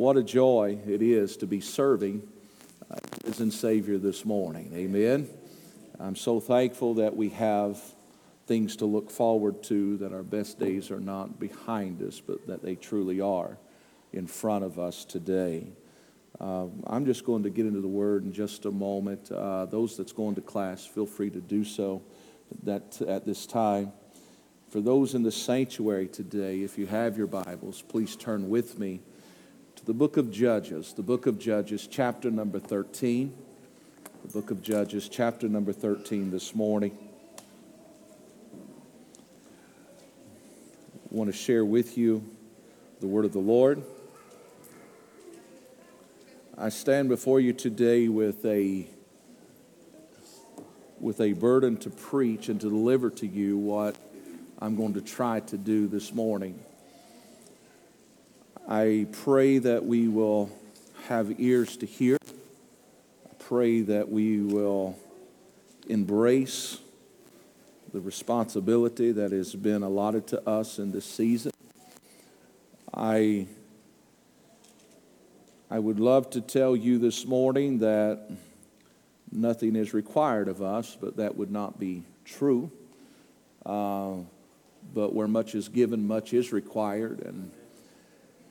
What a joy it is to be serving uh, risen Savior this morning. Amen. I'm so thankful that we have things to look forward to, that our best days are not behind us, but that they truly are in front of us today. Uh, I'm just going to get into the Word in just a moment. Uh, those that's going to class, feel free to do so that, at this time. For those in the sanctuary today, if you have your Bibles, please turn with me to the book of Judges, the book of Judges, chapter number 13. The book of Judges, chapter number 13 this morning. I want to share with you the word of the Lord. I stand before you today with a with a burden to preach and to deliver to you what I'm going to try to do this morning. I pray that we will have ears to hear. I pray that we will embrace the responsibility that has been allotted to us in this season. I, I would love to tell you this morning that nothing is required of us, but that would not be true. Uh, but where much is given, much is required. And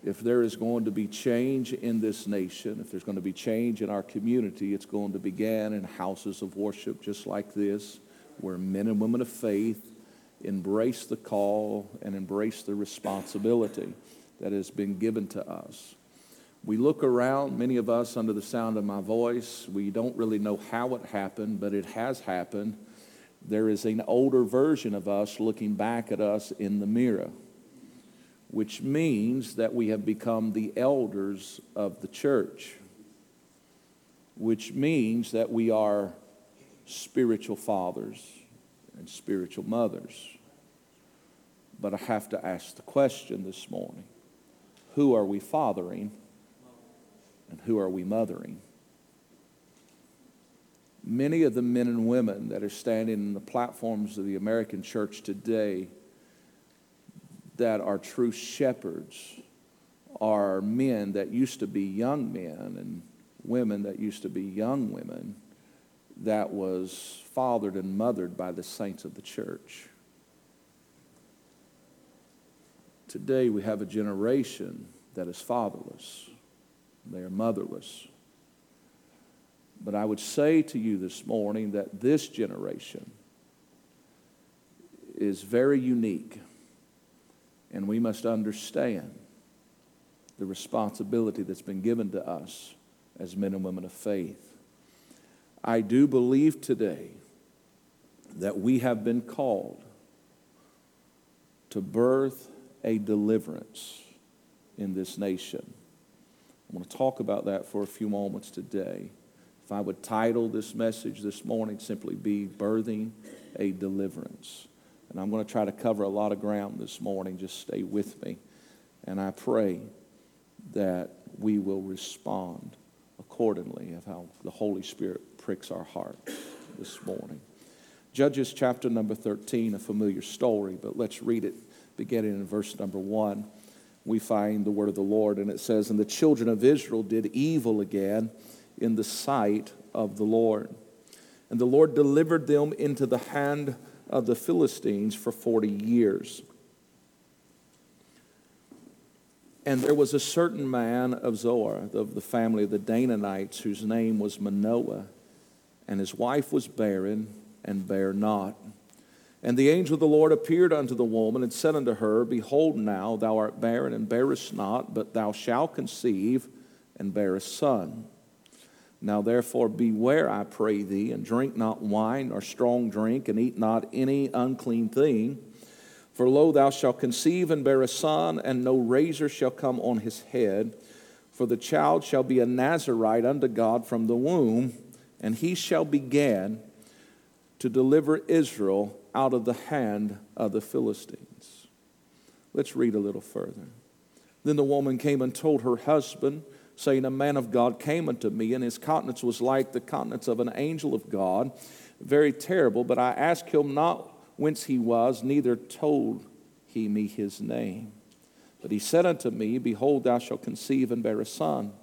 if there is going to be change in this nation, if there's going to be change in our community, it's going to begin in houses of worship just like this, where men and women of faith embrace the call and embrace the responsibility that has been given to us. We look around, many of us under the sound of my voice, we don't really know how it happened, but it has happened. There is an older version of us looking back at us in the mirror which means that we have become the elders of the church, which means that we are spiritual fathers and spiritual mothers. But I have to ask the question this morning who are we fathering and who are we mothering? Many of the men and women that are standing in the platforms of the American church today that are true shepherds are men that used to be young men and women that used to be young women that was fathered and mothered by the saints of the church. Today we have a generation that is fatherless. They are motherless. But I would say to you this morning that this generation is very unique and we must understand the responsibility that's been given to us as men and women of faith. I do believe today that we have been called to birth a deliverance in this nation. I want to talk about that for a few moments today. If I would title this message this morning, simply be Birthing a Deliverance. And I'm going to try to cover a lot of ground this morning. Just stay with me. And I pray that we will respond accordingly of how the Holy Spirit pricks our heart this morning. Judges chapter number 13, a familiar story, but let's read it beginning in verse number 1. We find the word of the Lord, and it says, And the children of Israel did evil again in the sight of the Lord. And the Lord delivered them into the hand of the Philistines for 40 years. And there was a certain man of Zoar, of the family of the Danaanites, whose name was Manoah, and his wife was barren and bare not. And the angel of the Lord appeared unto the woman and said unto her, Behold, now thou art barren and bearest not, but thou shalt conceive and bear a son. Now therefore beware, I pray thee, and drink not wine or strong drink, and eat not any unclean thing. For lo, thou shalt conceive and bear a son, and no razor shall come on his head. For the child shall be a Nazarite unto God from the womb, and he shall begin to deliver Israel out of the hand of the Philistines. Let's read a little further. Then the woman came and told her husband, saying, A man of God came unto me, and his countenance was like the countenance of an angel of God, very terrible. But I asked him not whence he was, neither told he me his name. But he said unto me, Behold, thou shalt conceive and bear a son.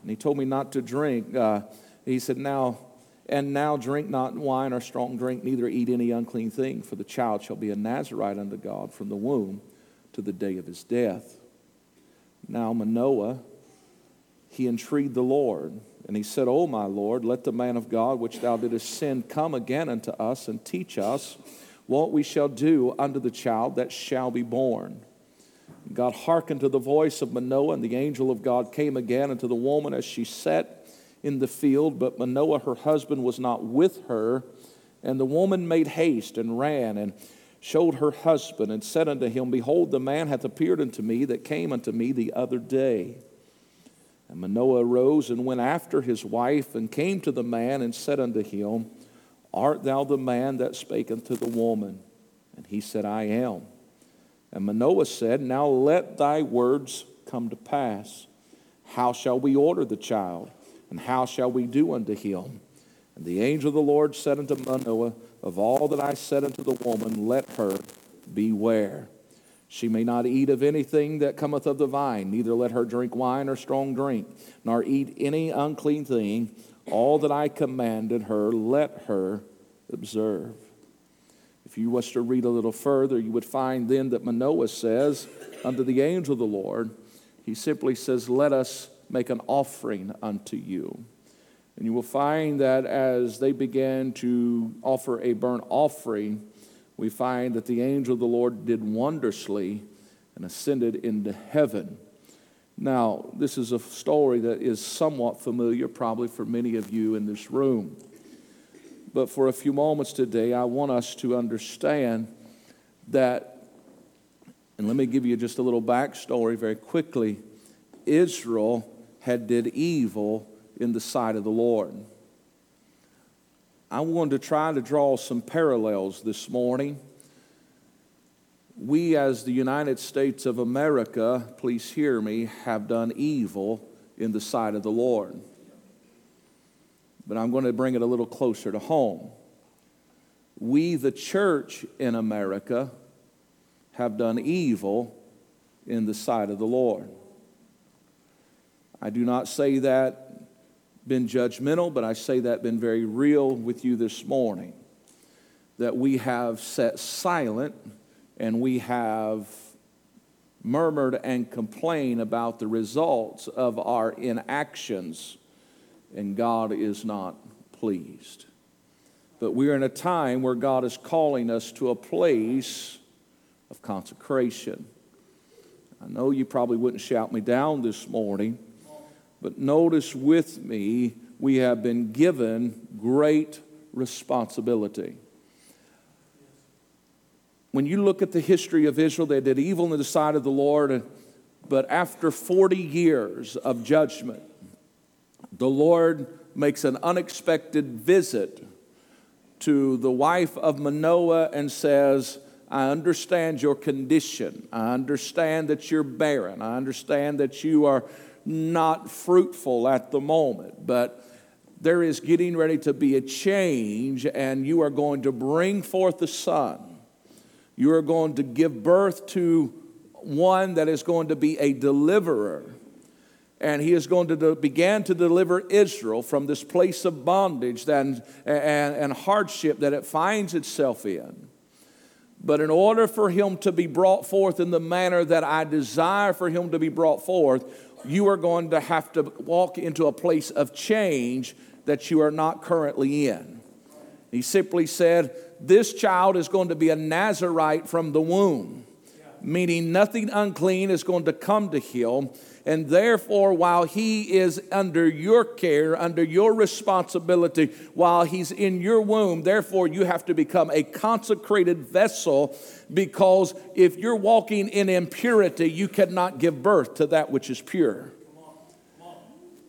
And he told me not to drink. Uh, he said, Now, and now drink not wine or strong drink, neither eat any unclean thing, for the child shall be a Nazarite unto God from the womb to the day of his death. Now, Manoah, he entreated the Lord, and he said, O my Lord, let the man of God which thou didst send come again unto us and teach us what we shall do unto the child that shall be born. God hearkened to the voice of Manoah, and the angel of God came again unto the woman as she sat in the field. But Manoah, her husband, was not with her. And the woman made haste and ran and showed her husband and said unto him, Behold, the man hath appeared unto me that came unto me the other day. And Manoah arose and went after his wife and came to the man and said unto him, Art thou the man that spake unto the woman? And he said, I am. And Manoah said, Now let thy words come to pass. How shall we order the child? And how shall we do unto him? And the angel of the Lord said unto Manoah, Of all that I said unto the woman, let her beware. She may not eat of anything that cometh of the vine, neither let her drink wine or strong drink, nor eat any unclean thing. All that I commanded her, let her observe. If you was to read a little further, you would find then that Manoah says unto the angel of the Lord, he simply says, Let us make an offering unto you. And you will find that as they began to offer a burnt offering, we find that the angel of the Lord did wondrously and ascended into heaven. Now, this is a story that is somewhat familiar, probably for many of you in this room. But for a few moments today, I want us to understand that, and let me give you just a little backstory very quickly. Israel had did evil in the sight of the Lord. I wanted to try to draw some parallels this morning. We, as the United States of America, please hear me, have done evil in the sight of the Lord but I'm going to bring it a little closer to home. We, the church in America, have done evil in the sight of the Lord. I do not say that been judgmental, but I say that been very real with you this morning. That we have sat silent and we have murmured and complained about the results of our inactions and God is not pleased. But we're in a time where God is calling us to a place of consecration. I know you probably wouldn't shout me down this morning, but notice with me, we have been given great responsibility. When you look at the history of Israel, they did evil in the sight of the Lord, but after 40 years of judgment, the Lord makes an unexpected visit to the wife of Manoah and says, I understand your condition. I understand that you're barren. I understand that you are not fruitful at the moment, but there is getting ready to be a change, and you are going to bring forth a son. You are going to give birth to one that is going to be a deliverer and he is going to do, begin to deliver Israel from this place of bondage and, and, and hardship that it finds itself in. But in order for him to be brought forth in the manner that I desire for him to be brought forth, you are going to have to walk into a place of change that you are not currently in. He simply said, This child is going to be a Nazarite from the womb, meaning nothing unclean is going to come to him and therefore, while he is under your care, under your responsibility, while he's in your womb, therefore you have to become a consecrated vessel because if you're walking in impurity, you cannot give birth to that which is pure.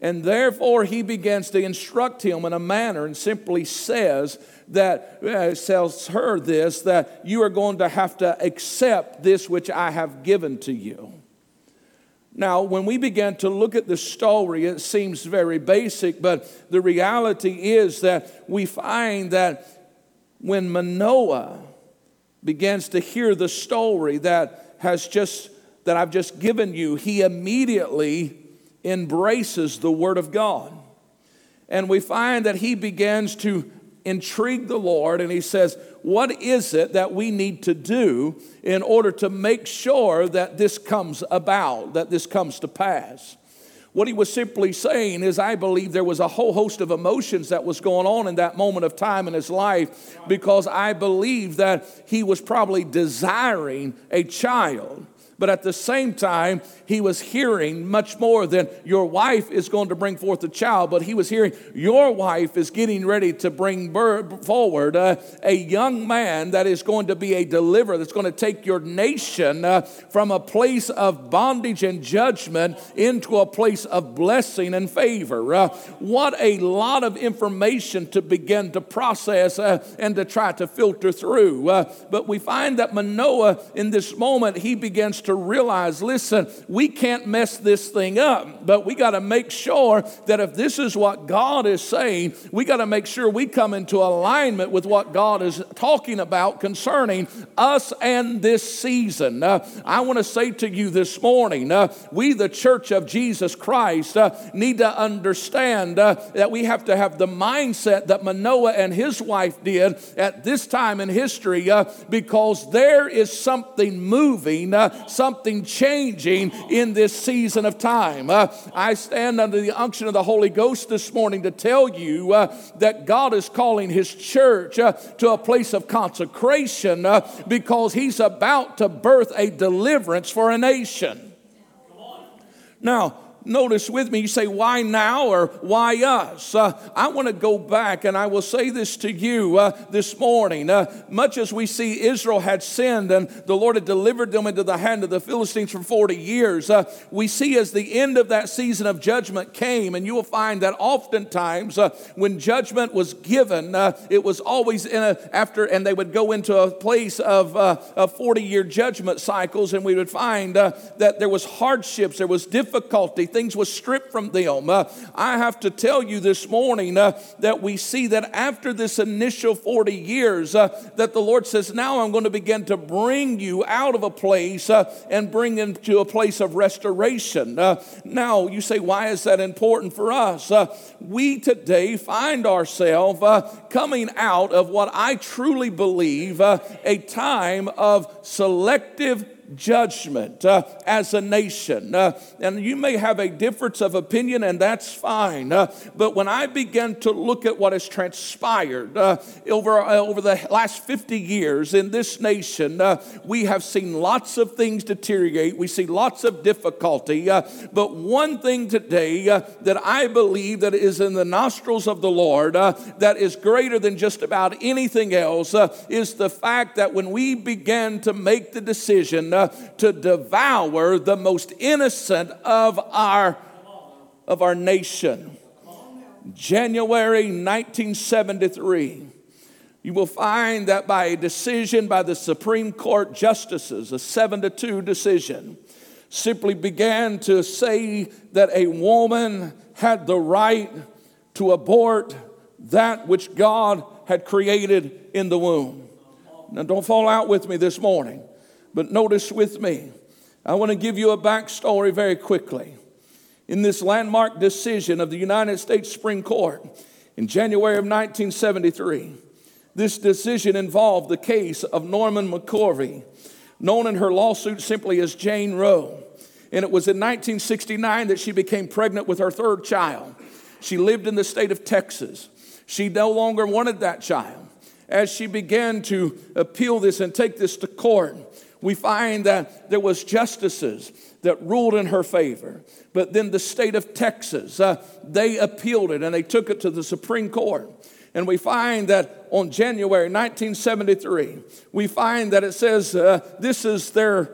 And therefore, he begins to instruct him in a manner and simply says that, uh, tells her this, that you are going to have to accept this which I have given to you. Now, when we begin to look at the story, it seems very basic, but the reality is that we find that when Manoah begins to hear the story that has just that I've just given you, he immediately embraces the Word of God. And we find that he begins to intrigue the Lord and he says, What is it that we need to do in order to make sure that this comes about, that this comes to pass? What he was simply saying is, I believe there was a whole host of emotions that was going on in that moment of time in his life because I believe that he was probably desiring a child. But at the same time, he was hearing much more than your wife is going to bring forth a child, but he was hearing your wife is getting ready to bring forward uh, a young man that is going to be a deliverer, that's going to take your nation uh, from a place of bondage and judgment into a place of blessing and favor. Uh, what a lot of information to begin to process uh, and to try to filter through. Uh, but we find that Manoah, in this moment, he begins to realize listen, we can't mess this thing up, but we got to make sure that if this is what God is saying, we got to make sure we come into alignment with what God is talking about concerning us and this season. Uh, I want to say to you this morning, uh, we, the church of Jesus Christ, uh, need to understand uh, that we have to have the mindset that Manoah and his wife did at this time in history uh, because there is something moving, uh, something changing in this season of time. Uh, I stand under the unction of the Holy Ghost this morning to tell you uh, that God is calling His church uh, to a place of consecration uh, because He's about to birth a deliverance for a nation. Now, notice with me, you say, why now or why us? Uh, I want to go back and I will say this to you uh, this morning. Uh, much as we see Israel had sinned and the Lord had delivered them into the hand of the Philistines for 40 years, uh, we see as the end of that season of judgment came, and you will find that oftentimes uh, when judgment was given, uh, it was always in a, after, and they would go into a place of, of 40 year judgment cycles, and we would find that there was hardships, there was difficulty, things was stripped from them. Uh, I have to tell you this morning uh, that we see that after this initial 40 years, uh, that the Lord says, Now I'm going to begin to bring you out of a place uh, and bring into a place of restoration. Uh, now, you say, Why is that important for us? Uh, we today find ourselves coming out of what I truly believe a time of selective judgment uh, as a nation. Uh, and you may have a difference of opinion, and that's fine. Uh, but when I begin to look at what has transpired uh, over, uh, over the last 50 years in this nation, uh, we have seen lots of things deteriorate. We see lots of difficulty. but one thing today that I believe that is in the nostrils of the Lord that is greater than just about anything else is the fact that when we begin to make the decision to devour the most innocent of our, of our nation. January 1973 you will find that by a decision by the Supreme Court justices, a seven to two decision, simply began to say that a woman had the right to abort that which God had created in the womb. Now, don't fall out with me this morning. But notice with me, I want to give you a backstory very quickly. In this landmark decision of the United States Supreme Court in January of 1973, this decision involved the case of Norma McCorvey, known in her lawsuit simply as Jane Roe. And it was in 1969 that she became pregnant with her third child. She lived in the state of Texas. She no longer wanted that child. As she began to appeal this and take this to court, we find that there was justices that ruled in her favor. But then the state of Texas, uh, they appealed it and they took it to the Supreme Court. And we find that on January 1973, we find that it says uh, this is their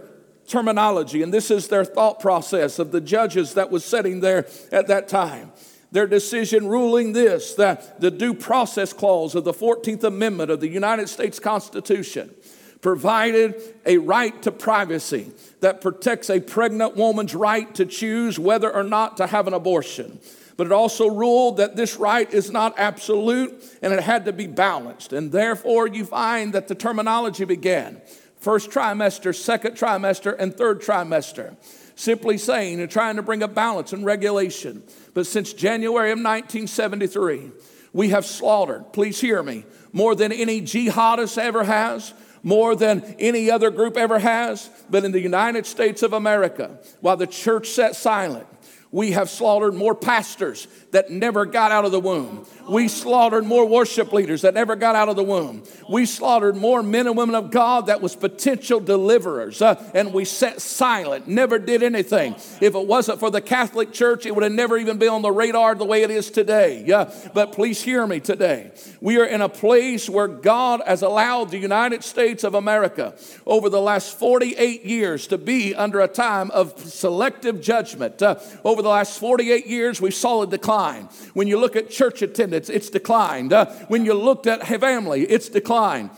terminology and this is their thought process of the judges that was sitting there at that time. Their decision ruling this that the due process clause of the 14th Amendment of the United States Constitution provided a right to privacy that protects a pregnant woman's right to choose whether or not to have an abortion. But it also ruled that this right is not absolute and it had to be balanced. And therefore, you find that the terminology began first trimester, second trimester, and third trimester. Simply saying and trying to bring a balance and regulation. But since January of 1973, we have slaughtered, please hear me, more than any jihadist ever has, more than any other group ever has. But in the United States of America, while the church sat silent, we have slaughtered more pastors that never got out of the womb. We slaughtered more worship leaders that never got out of the womb. We slaughtered more men and women of God that was potential deliverers. Uh, and we sat silent, never did anything. If it wasn't for the Catholic Church, it would have never even been on the radar the way it is today. Yeah, but please hear me today. We are in a place where God has allowed the United States of America over the last 48 years to be under a time of selective judgment. Uh, over the last 48 years, we saw a decline. When you look at church attendance, it's declined. Uh, when you looked at family, it's declined.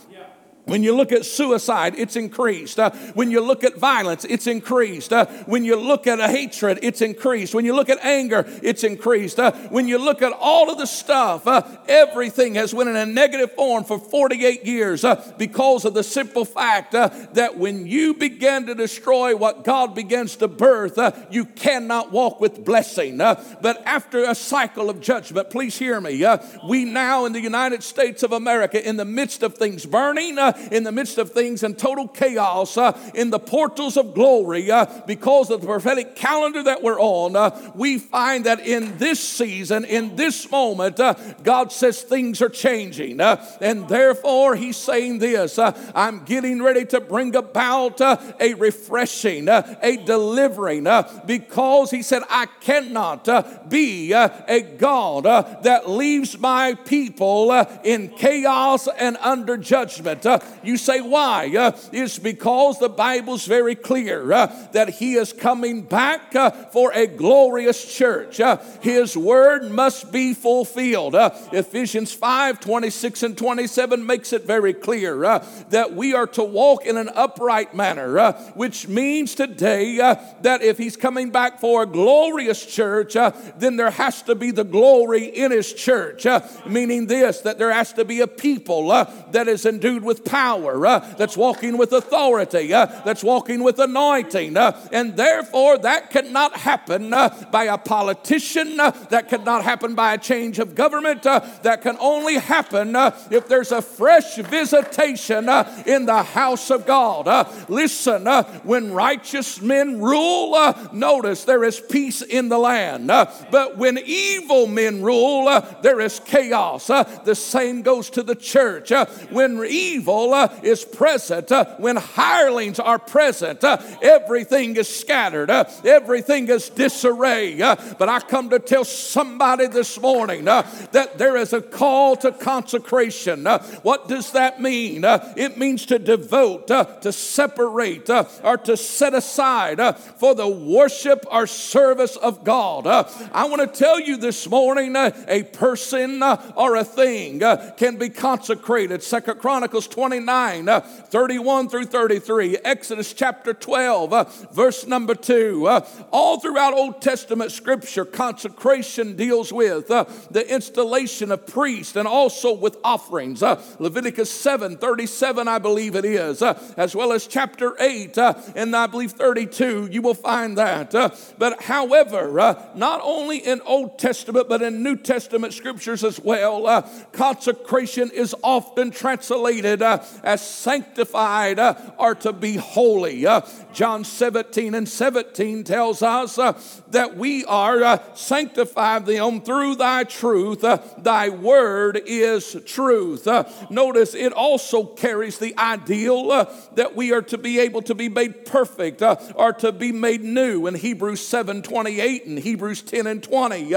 When you look at suicide, it's increased. Uh, when you look at violence, it's increased. Uh, when you look at hatred, it's increased. When you look at anger, it's increased. Uh, when you look at all of the stuff, uh, everything has went in a negative form for 48 years uh, because of the simple fact uh, that when you begin to destroy what God begins to birth, you cannot walk with blessing. but after a cycle of judgment, please hear me. we now in the United States of America, in the midst of things burning, in the midst of things in total chaos, uh, in the portals of glory, uh, because of the prophetic calendar that we're on, uh, we find that in this season, in this moment, uh, God says things are changing. Uh, and therefore, He's saying this uh, I'm getting ready to bring about a refreshing, a delivering, because He said, I cannot be a God that leaves my people in chaos and under judgment. You say, why? Uh, it's because the Bible's very clear uh, that He is coming back uh, for a glorious church. Uh, his word must be fulfilled. Uh, Ephesians 5 26 and 27 makes it very clear uh, that we are to walk in an upright manner, which means today that if He's coming back for a glorious church, then there has to be the glory in His church. meaning this, that there has to be a people that is endued with power power, uh, that's walking with authority, uh, that's walking with anointing. Uh, and therefore, that cannot happen uh, by a politician, uh, that cannot happen by a change of government, uh, that can only happen if there's a fresh visitation in the house of God. listen, when righteous men rule, notice there is peace in the land. but when evil men rule, there is chaos. the same goes to the church. when evil is present, uh, when hirelings are present, uh, everything is scattered, uh, everything is disarray. Uh, but I come to tell somebody this morning uh, that there is a call to consecration. Uh, what does that mean? it means to devote, to separate, or to set aside for the worship or service of God. I want to tell you this morning a person or a thing can be consecrated. Second Chronicles 29 29, uh, 31 through 33, Exodus chapter 12, uh, verse number 2. Uh, all throughout Old Testament scripture, consecration deals with uh, the installation of priests and also with offerings. Uh, Leviticus 7, 37, I believe it is, uh, as well as chapter 8 and I believe 32, you will find that. but however, not only in Old Testament, but in New Testament scriptures as well, consecration is often translated as sanctified uh, are to be holy. Uh, John 17 and 17 tells us uh, that we are uh, sanctified them through thy truth. Uh, thy word is truth. Uh, notice it also carries the ideal that we are to be able to be made perfect or to be made new in Hebrews 7 28 and Hebrews 10 and 20.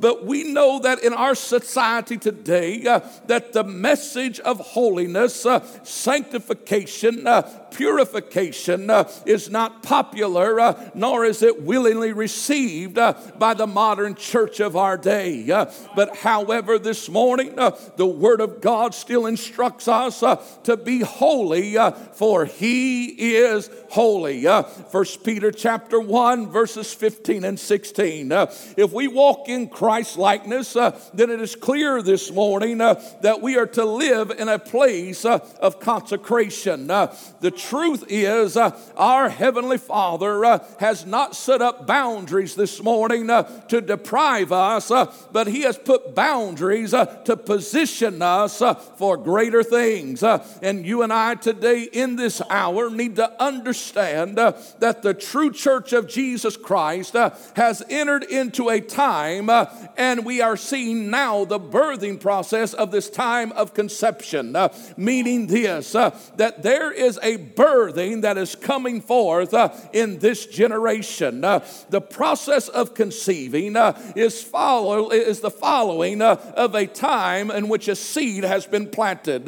but we know that in our society today, that the message of holiness sanctification, uh, purification uh, is not popular, uh, nor is it willingly received uh, by the modern church of our day. Uh, but however, this morning, uh, the Word of God still instructs us to be holy, for He is holy. First Peter chapter 1, verses 15 and 16. if we walk in Christ likeness, then it is clear this morning that we are to live in a place of consecration. Uh, the truth is, uh, our Heavenly Father uh, has not set up boundaries this morning to deprive us, but He has put boundaries to position us for greater things. and you and I today in this hour need to understand that the true church of Jesus Christ has entered into a time, and we are seeing now the birthing process of this time of conception, uh, this uh, that there is a birthing that is coming forth uh, in this generation. Uh, the process of conceiving uh, is, follow, is the following uh, of a time in which a seed has been planted.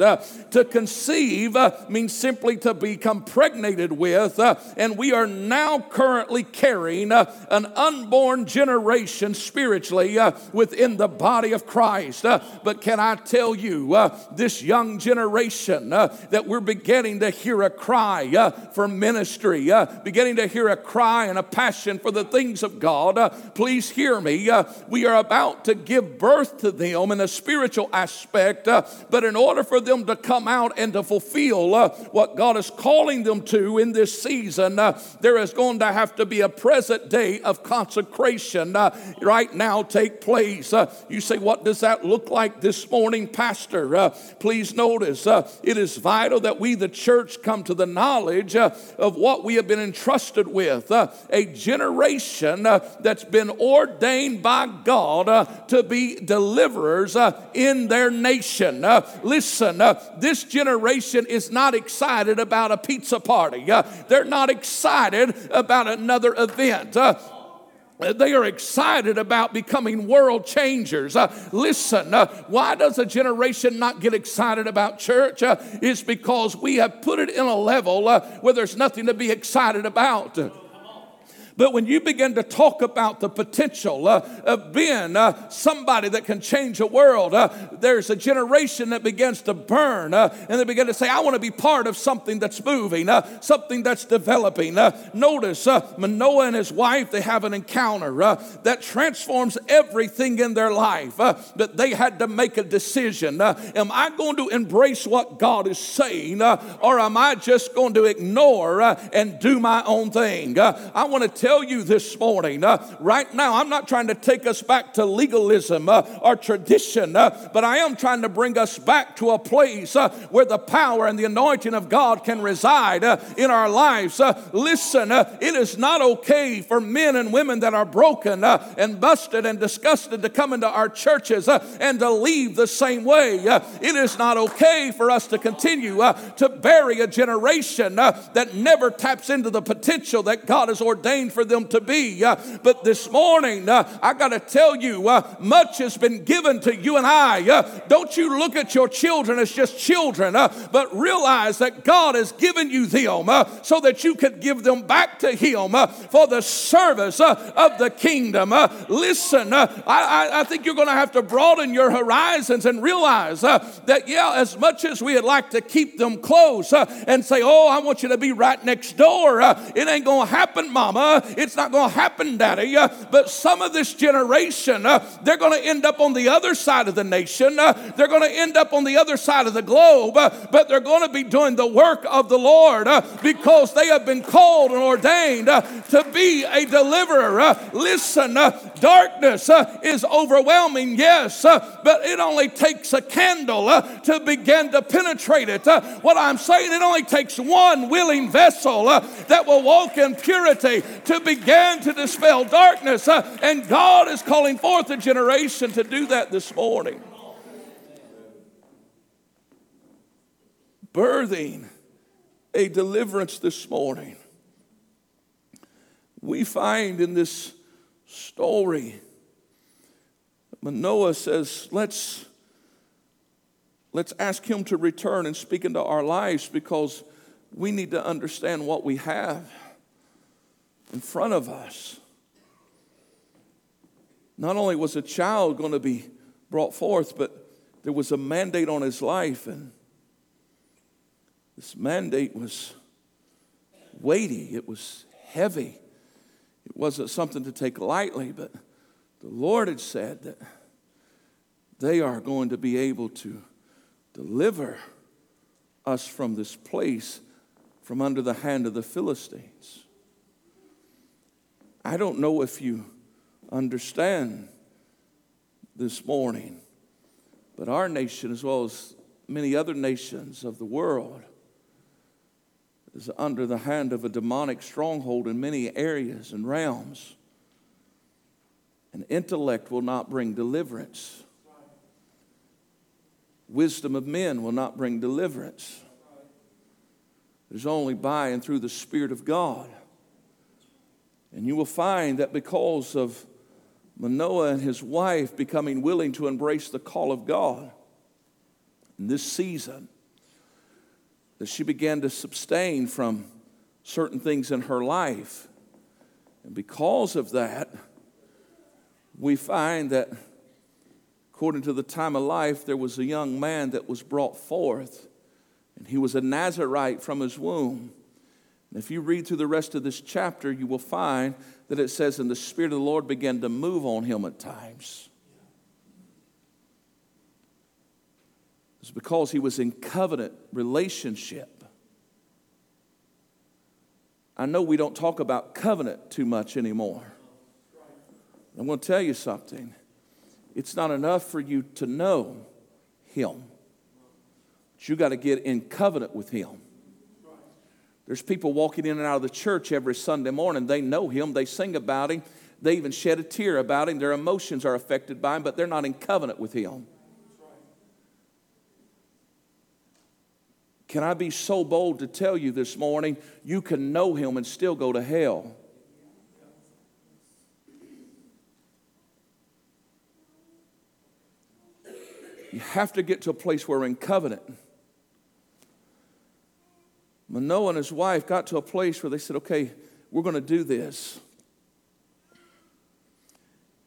to conceive means simply to become pregnated with, and we are now currently carrying an unborn generation spiritually within the body of Christ. but can I tell you, this young generation uh, that we're beginning to hear a cry uh, for ministry, uh, beginning to hear a cry and a passion for the things of God. Uh, please hear me. Uh, we are about to give birth to them in a spiritual aspect, uh, but in order for them to come out and to fulfill what God is calling them to in this season, there is going to have to be a present day of consecration right now take place. you say, what does that look like this morning, Pastor? please notice uh, it is vital that we, the church, come to the knowledge uh, of what we have been entrusted with. Uh, a generation uh, that's been ordained by God uh, to be deliverers uh, in their nation. listen, this generation is not excited about a pizza party, they're not excited about another event. They are excited about becoming world changers. Uh, listen, uh, why does a generation not get excited about church? Uh, it's because we have put it in a level uh, where there's nothing to be excited about. But when you begin to talk about the potential uh, of being uh, somebody that can change a world, uh, there's a generation that begins to burn uh, and they begin to say, I want to be part of something that's moving, uh, something that's developing. Uh, notice Manoah and his wife, they have an encounter that transforms everything in their life. but they had to make a decision. am I going to embrace what God is saying or am I just going to ignore and do my own thing? I want to tell you this morning, uh, right now, I'm not trying to take us back to legalism uh, or tradition, uh, but I am trying to bring us back to a place uh, where the power and the anointing of God can reside uh, in our lives. Uh, listen, it is not okay for men and women that are broken and busted and disgusted to come into our churches and to leave the same way. it is not okay for us to continue to bury a generation that never taps into the potential that God has ordained for them to be. Uh, but this morning, uh, I got to tell you, uh, much has been given to you and I. Uh, don't you look at your children as just children, uh, but realize that God has given you them uh, so that you could give them back to Him for the service of the kingdom. listen, I, I, I, think you're going to have to broaden your horizons and realize that, yeah, as much as we'd like to keep them close and say, oh, I want you to be right next door, it ain't going to happen, mama. It's not going to happen, Daddy. Uh, but some of this generation, uh, they're going to end up on the other side of the nation. Uh, they're going to end up on the other side of the globe, uh, but they're going to be doing the work of the Lord uh, because they have been called and ordained uh, to be a deliverer. listen, darkness is overwhelming, yes, but it only takes a candle to begin to penetrate it. what I'm saying, it only takes one willing vessel that will walk in purity to to begin to dispel darkness. Uh, and God is calling forth a generation to do that this morning. Birthing a deliverance this morning. We find in this story, Manoah says, let's, let's ask him to return and speak into our lives because we need to understand what we have in front of us. Not only was a child going to be brought forth, but there was a mandate on his life, and this mandate was weighty, it was heavy. It wasn't something to take lightly, but the Lord had said that they are going to be able to deliver us from this place, from under the hand of the Philistines. I don't know if you understand this morning, but our nation, as well as many other nations of the world, is under the hand of a demonic stronghold in many areas and realms. And intellect will not bring deliverance. Wisdom of men will not bring deliverance. It is only by and through the Spirit of God. And you will find that because of Manoah and his wife becoming willing to embrace the call of God in this season, that she began to abstain from certain things in her life. And because of that, we find that according to the time of life, there was a young man that was brought forth, and he was a Nazarite from his womb. If you read through the rest of this chapter, you will find that it says, And the Spirit of the Lord began to move on him at times. It's because he was in covenant relationship. I know we don't talk about covenant too much anymore. I'm going to tell you something. It's not enough for you to know him. But you got to get in covenant with him. There's people walking in and out of the church every Sunday morning. They know him, they sing about him, they even shed a tear about him. Their emotions are affected by him, but they're not in covenant with him. Can I be so bold to tell you this morning, you can know him and still go to hell? You have to get to a place where we're in covenant. Manoah and his wife got to a place where they said, okay, we're going to do this.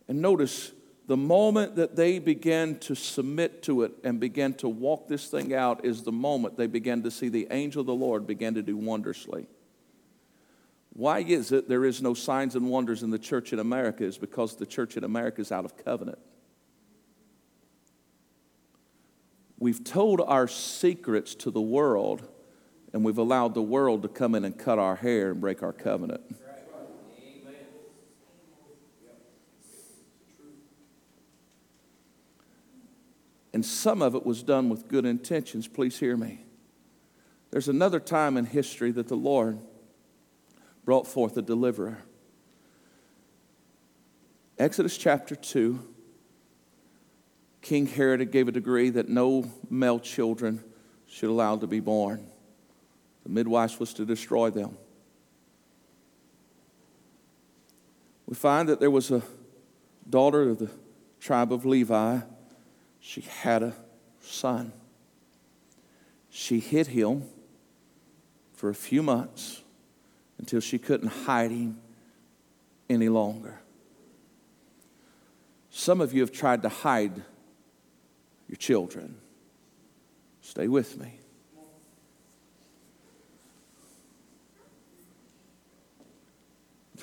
And notice, the moment that they began to submit to it and began to walk this thing out is the moment they began to see the angel of the Lord begin to do wondrously. Why is it there is no signs and wonders in the church in America? Is because the church in America is out of covenant. We've told our secrets to the world, and we've allowed the world to come in and cut our hair and break our covenant. And some of it was done with good intentions. Please hear me. There's another time in history that the Lord brought forth a deliverer. Exodus chapter 2. King Herod gave a decree that no male children should allow to be born. The midwives was to destroy them. We find that there was a daughter of the tribe of Levi she had a son. She hid him for a few months until she couldn't hide him any longer. Some of you have tried to hide your children. Stay with me.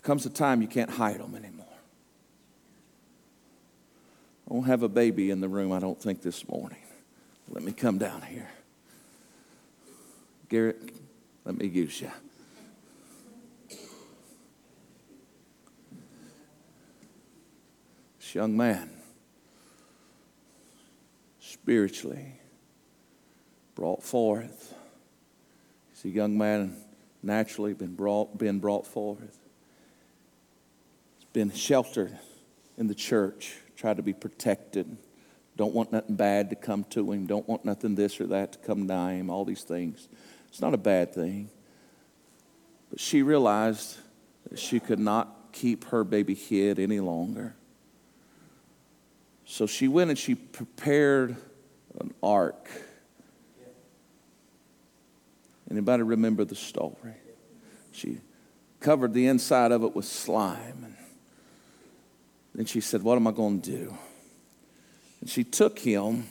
Comes a time you can't hide them anymore. I won't have a baby in the room, I don't think, this morning. Let me come down here. Garrett, let me use you. This young man, spiritually brought forth. He's a young man naturally been brought, been brought forth. Been sheltered in the church tried to be protected. Don't want nothing bad to come to him. Don't want nothing this or that to come nigh him. All these things. It's not a bad thing. But she realized that she could not keep her baby hid any longer. So she went and she prepared an ark. Anybody remember the story? She covered the inside of it with slime and she said, What am I going to do? And she took him.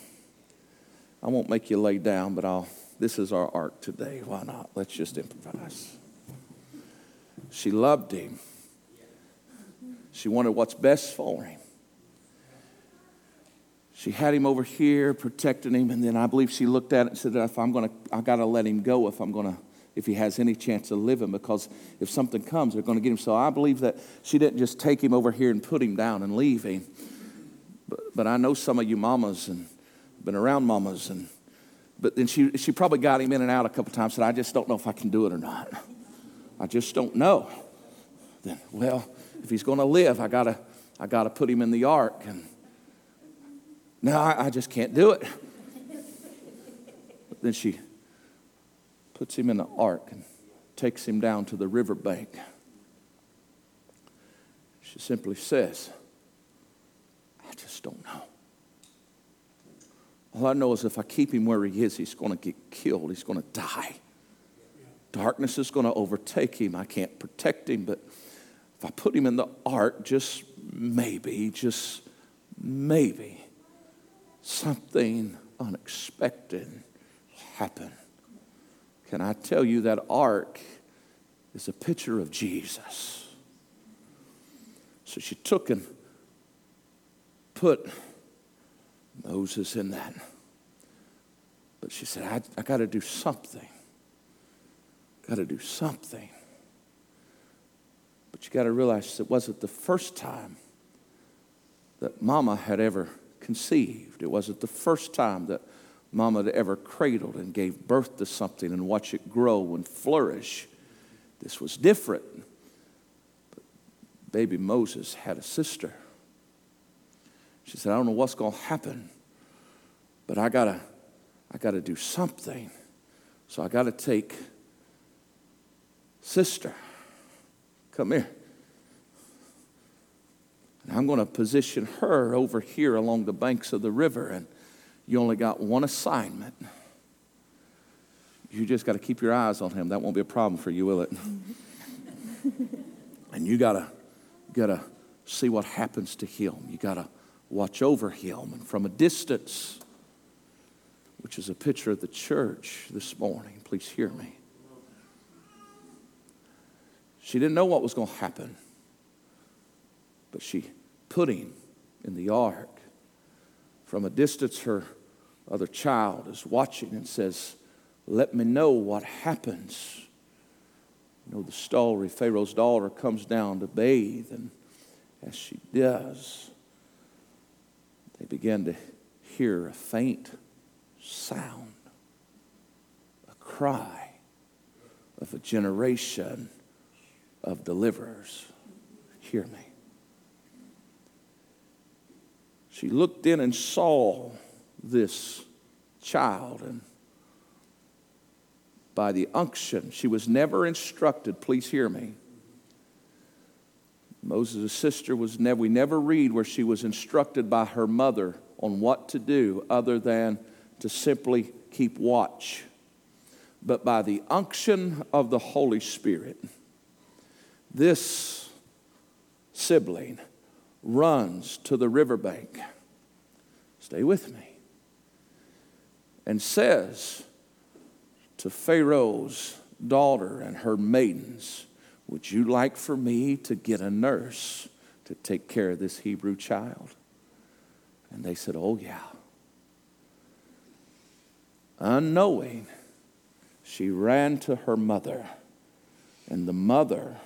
I won't make you lay down, but I'll. This is our ark today. Why not? Let's just improvise. She loved him. She wanted what's best for him. she had him over here protecting him, and then I believe she looked at it and said, "If I'm going to, I got to let him go if I'm going to." If he has any chance of living, because if something comes, they're going to get him. So I believe that she didn't just take him over here and put him down and leave him. But, but I know some of you mamas and been around mamas, and but then she, she probably got him in and out a couple times. And said, "I just don't know if I can do it or not. I just don't know." Then, well, if he's going to live, I gotta I gotta put him in the ark and no, I, I just can't do it. But then she puts him in the ark and takes him down to the riverbank. She simply says, I just don't know. All I know is if I keep him where he is, he's going to get killed. He's going to die. Darkness is going to overtake him. I can't protect him, but if I put him in the ark, just maybe, just maybe, something unexpected happen. Can I tell you that ark is a picture of Jesus? So she took and put Moses in that. But she said, I, I got to do something. Got to do something. But you got to realize it wasn't the first time that Mama had ever conceived. It wasn't the first time that mama had ever cradled and gave birth to something and watch it grow and flourish. This was different. But baby Moses had a sister. She said, I don't know what's going to happen, but I got to I got to do something. So I got to take sister. Come here. And I'm going to position her over here along the banks of the river, and you only got one assignment. You just got to keep your eyes on him. That won't be a problem for you, will it? and you got to got to see what happens to him. You got to watch over him and from a distance, which is a picture of the church this morning. Please hear me. She didn't know what was going to happen. But she put him in the ark. From a distance, her other child is watching and says, Let me know what happens. You know the story Pharaoh's daughter comes down to bathe, and as she does, they begin to hear a faint sound, a cry of a generation of deliverers. Hear me. She looked in and saw this child and by the unction she was never instructed please hear me. Moses' sister was never we never read where she was instructed by her mother on what to do other than to simply keep watch. But by the unction of the holy spirit this sibling runs to the riverbank. Stay with me. And says to Pharaoh's daughter and her maidens, Would you like for me to get a nurse to take care of this Hebrew child? And they said, Oh, yeah. Unknowing, she ran to her mother, and the mother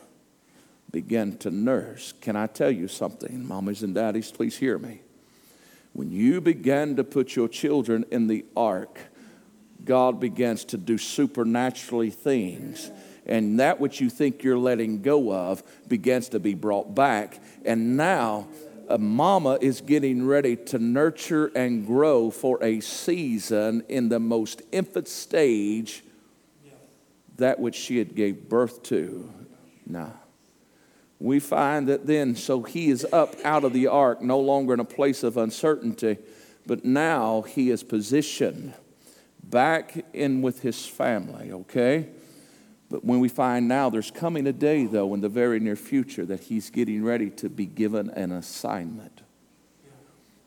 began to nurse. Can I tell you something, mommies and daddies? Please hear me. When you begin to put your children in the ark, God begins to do supernaturally things. And that which you think you're letting go of begins to be brought back. And now, a mama is getting ready to nurture and grow for a season in the most infant stage that which she had gave birth to. Now, we find that then, so he is up out of the ark, no longer in a place of uncertainty, but now he is positioned back in with his family, okay? But when we find now there's coming a day, though, in the very near future, that he's getting ready to be given an assignment.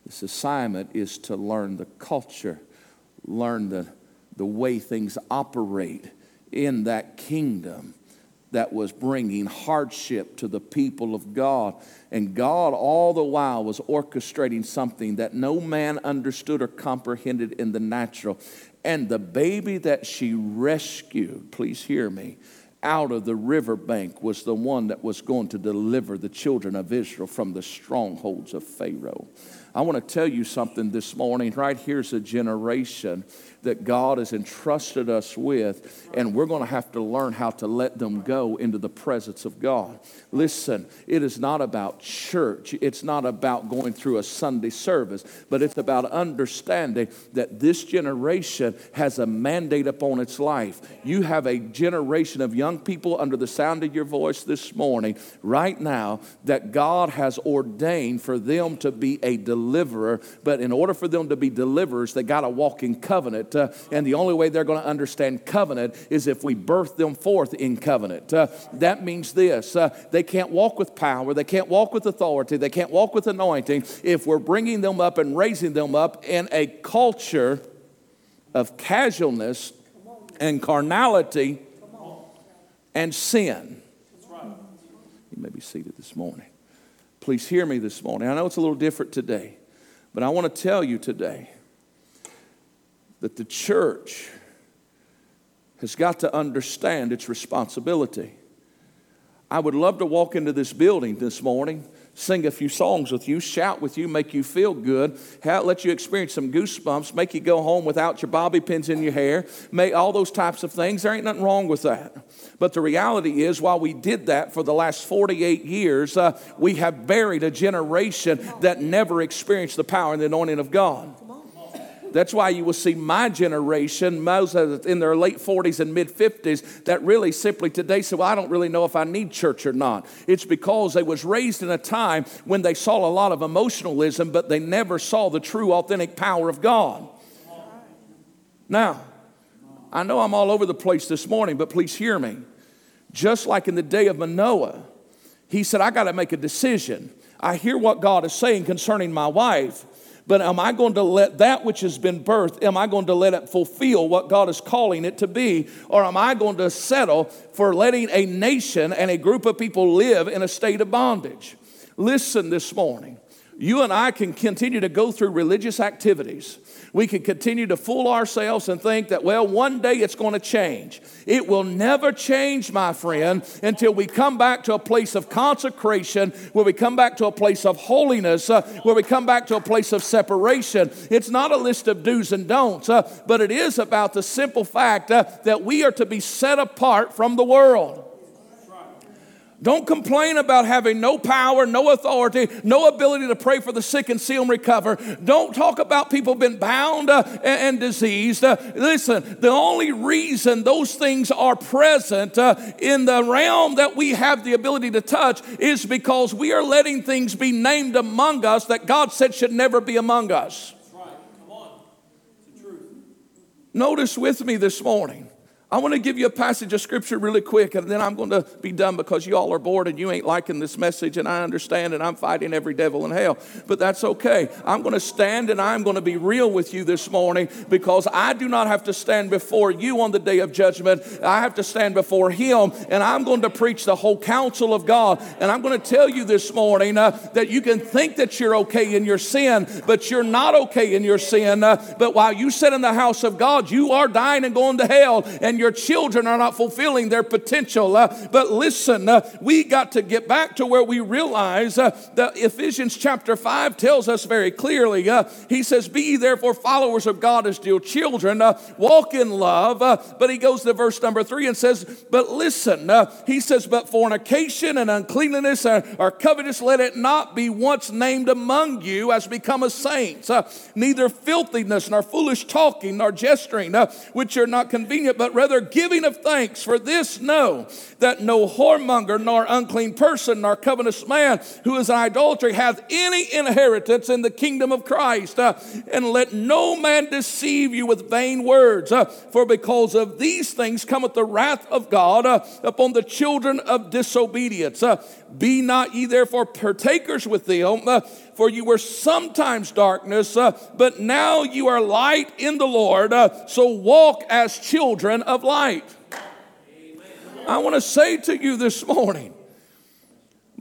This assignment is to learn the culture, learn the, the way things operate in that kingdom that was bringing hardship to the people of God. And God, all the while, was orchestrating something that no man understood or comprehended in the natural. And the baby that she rescued, please hear me, out of the riverbank was the one that was going to deliver the children of Israel from the strongholds of Pharaoh. I want to tell you something this morning. Right here's a generation that God has entrusted us with, and we're going to have to learn how to let them go into the presence of God. Listen, it is not about church, it's not about going through a Sunday service, but it's about understanding that this generation has a mandate upon its life. You have a generation of young people under the sound of your voice this morning, right now, that God has ordained for them to be a deliverer, but in order for them to be deliverers, they got to walk in covenant uh, and the only way they're going to understand covenant is if we birth them forth in covenant. Uh, that means this uh, they can't walk with power, they can't walk with authority, they can't walk with anointing if we're bringing them up and raising them up in a culture of casualness and carnality and sin. You may be seated this morning. Please hear me this morning. I know it's a little different today, but I want to tell you today that the church has got to understand its responsibility. I would love to walk into this building this morning, sing a few songs with you, shout with you, make you feel good, let you experience some goosebumps, make you go home without your bobby pins in your hair, make all those types of things. There ain't nothing wrong with that. But the reality is, while we did that for the last 48 years, uh, we have buried a generation that never experienced the power and the anointing of God. That's why you will see my generation, Moses in their late 40s and mid 50s, that really simply today say, Well, I don't really know if I need church or not. It's because they was raised in a time when they saw a lot of emotionalism, but they never saw the true, authentic power of God. Now, I know I'm all over the place this morning, but please hear me. Just like in the day of Manoah, he said, I got to make a decision. I hear what God is saying concerning my wife, but am I going to let that which has been birthed, am I going to let it fulfill what God is calling it to be? Or am I going to settle for letting a nation and a group of people live in a state of bondage? Listen this morning. You and I can continue to go through religious activities we can continue to fool ourselves and think that, well, one day it's going to change. It will never change, my friend, until we come back to a place of consecration, where we come back to a place of holiness, uh, where we come back to a place of separation. It's not a list of do's and don'ts, uh, but it is about the simple fact uh, that we are to be set apart from the world. Don't complain about having no power, no authority, no ability to pray for the sick and see them recover. Don't talk about people being bound uh, and, and, diseased. Uh, listen, the only reason those things are present uh, in the realm that we have the ability to touch is because we are letting things be named among us that God said should never be among us. That's right. Come on. It's the truth. Notice with me this morning I want to give you a passage of scripture really quick, and then I'm going to be done because you all are bored and you ain't liking this message, and I understand, and I'm fighting every devil in hell. But that's okay. I'm going to stand and I'm going to be real with you this morning because I do not have to stand before you on the day of judgment. I have to stand before Him, and I'm going to preach the whole counsel of God. And I'm going to tell you this morning uh, that you can think that you're okay in your sin, but you're not okay in your sin. Uh, but while you sit in the house of God, you are dying and going to hell, and your children are not fulfilling their potential. Uh, but listen, uh, we got to get back to where we realize uh, that Ephesians chapter 5 tells us very clearly. Uh, he says, Be ye therefore followers of God as dear children, uh, walk in love. Uh, but he goes to verse number three and says, But listen, he says, But fornication and uncleanness or covetous, let it not be once named among you as become a saints, neither filthiness, nor foolish talking, nor gesturing, which are not convenient, but rather rather giving of thanks. For this know that no whoremonger, nor unclean person, nor covetous man who is an idolatry hath any inheritance in the kingdom of Christ. Uh, and let no man deceive you with vain words, uh, for because of these things cometh the wrath of God uh, upon the children of disobedience. Uh, be not ye therefore partakers with them, uh, for you were sometimes darkness, uh, but now you are light in the Lord. So walk as children of light. I want to say to you this morning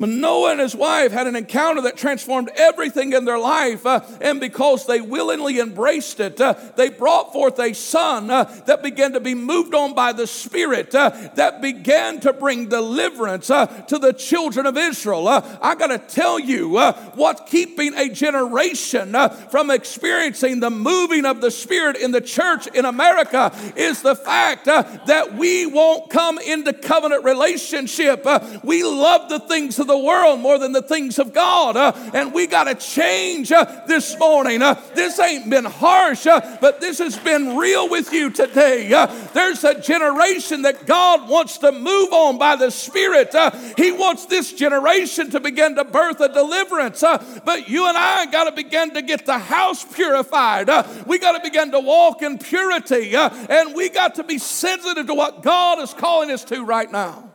Manoah and his wife had an encounter that transformed everything in their life, uh, and because they willingly embraced it, uh, they brought forth a son uh, that began to be moved on by the Spirit, uh, that began to bring deliverance uh, to the children of Israel. Uh, I got to tell you, what's keeping a generation from experiencing the moving of the Spirit in the church in America is the fact that we won't come into covenant relationship. we love the things of the world more than the things of God. Uh, and we got to change uh, this morning. Uh, this ain't been harsh, uh, but this has been real with you today. Uh, there's a generation that God wants to move on by the Spirit. Uh, he wants this generation to begin to birth a deliverance. but you and I got to begin to get the house purified. we got to begin to walk in purity. and we got to be sensitive to what God is calling us to right now.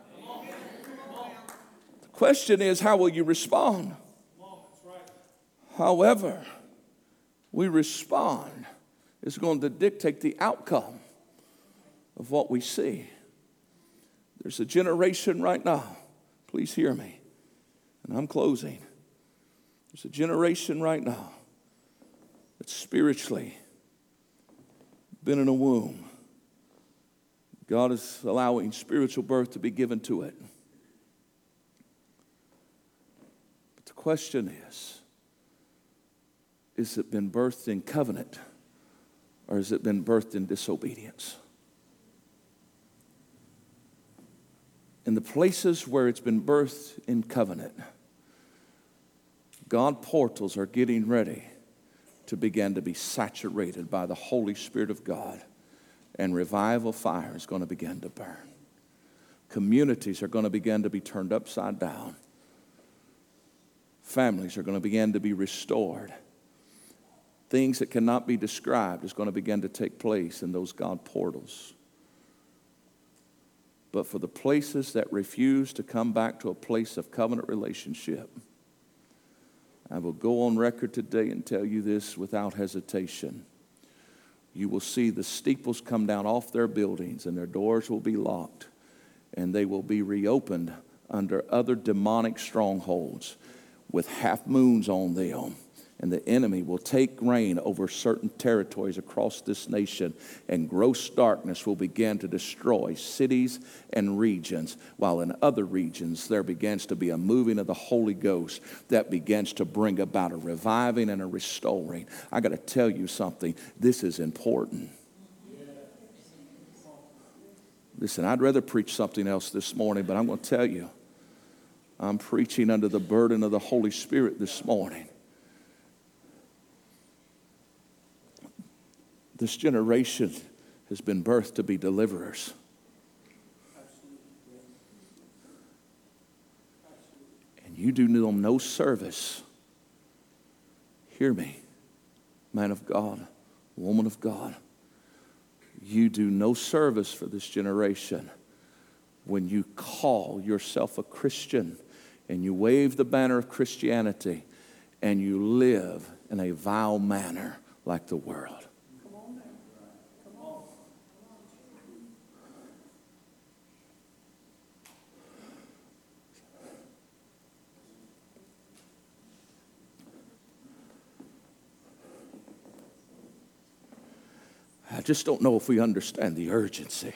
Question is, how will you respond? However, we respond is going to dictate the outcome of what we see. There's a generation right now, please hear me, and I'm closing. There's a generation right now that's spiritually been in a womb. God is allowing spiritual birth to be given to it. Question is Is it been birthed in covenant or has it been birthed in disobedience? In the places where it's been birthed in covenant, God portals are getting ready to begin to be saturated by the Holy Spirit of God, and revival fire is going to begin to burn. Communities are going to begin to be turned upside down Families are going to begin to be restored. Things that cannot be described is going to begin to take place in those God portals. But for the places that refuse to come back to a place of covenant relationship, I will go on record today and tell you this without hesitation. You will see the steeples come down off their buildings and their doors will be locked and they will be reopened under other demonic strongholds with half moons on them. And the enemy will take reign over certain territories across this nation, and gross darkness will begin to destroy cities and regions, while in other regions there begins to be a moving of the Holy Ghost that begins to bring about a reviving and a restoring. I got to tell you something, this is important. Listen, I'd rather preach something else this morning, but I'm going to tell you I'm preaching under the burden of the Holy Spirit this morning. This generation has been birthed to be deliverers. And you do them no service. Hear me, man of God, woman of God. You do no service for this generation when you call yourself a Christian and you wave the banner of Christianity and you live in a vile manner like the world. I just don't know if we understand the urgency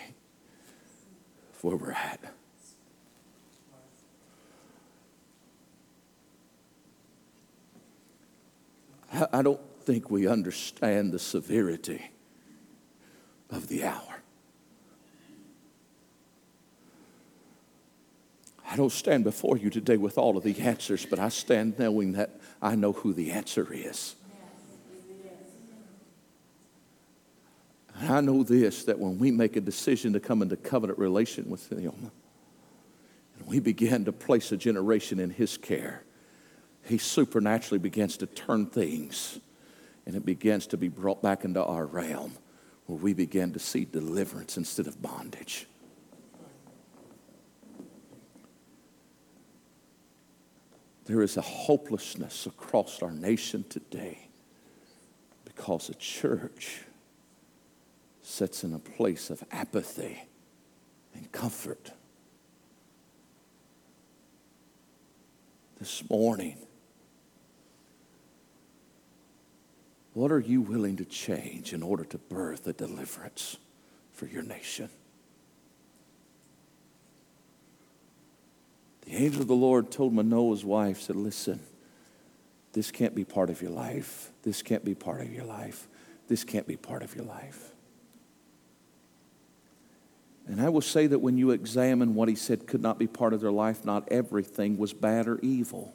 of where we're at. I don't think we understand the severity of the hour. I don't stand before you today with all of the answers, but I stand knowing that I know who the answer is. I know this that when we make a decision to come into covenant relation with Him, and we begin to place a generation in His care, he supernaturally begins to turn things and it begins to be brought back into our realm where we begin to see deliverance instead of bondage. There is a hopelessness across our nation today because the church sits in a place of apathy and comfort. This morning, What are you willing to change in order to birth a deliverance for your nation? The angel of the Lord told Manoah's wife, said, Listen, this can't be part of your life. This can't be part of your life. This can't be part of your life. And I will say that when you examine what he said could not be part of their life, not everything was bad or evil.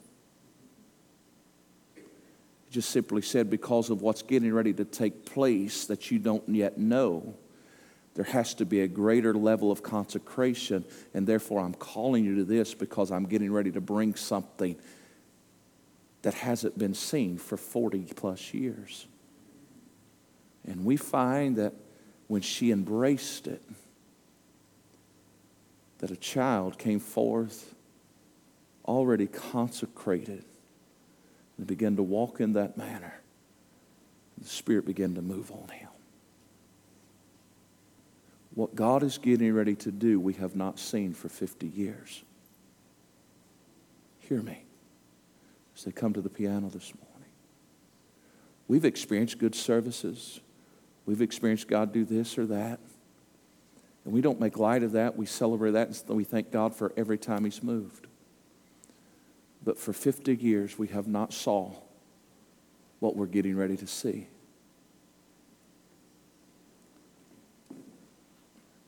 Just simply said, because of what's getting ready to take place that you don't yet know, there has to be a greater level of consecration. And therefore, I'm calling you to this because I'm getting ready to bring something that hasn't been seen for 40 plus years. And we find that when she embraced it, that a child came forth already consecrated and began to walk in that manner. The Spirit began to move on him. What God is getting ready to do, we have not seen for 50 years. Hear me as they come to the piano this morning. We've experienced good services. We've experienced God do this or that. And we don't make light of that. We celebrate that and we thank God for every time He's moved. But for 50 years, we have not saw what we're getting ready to see.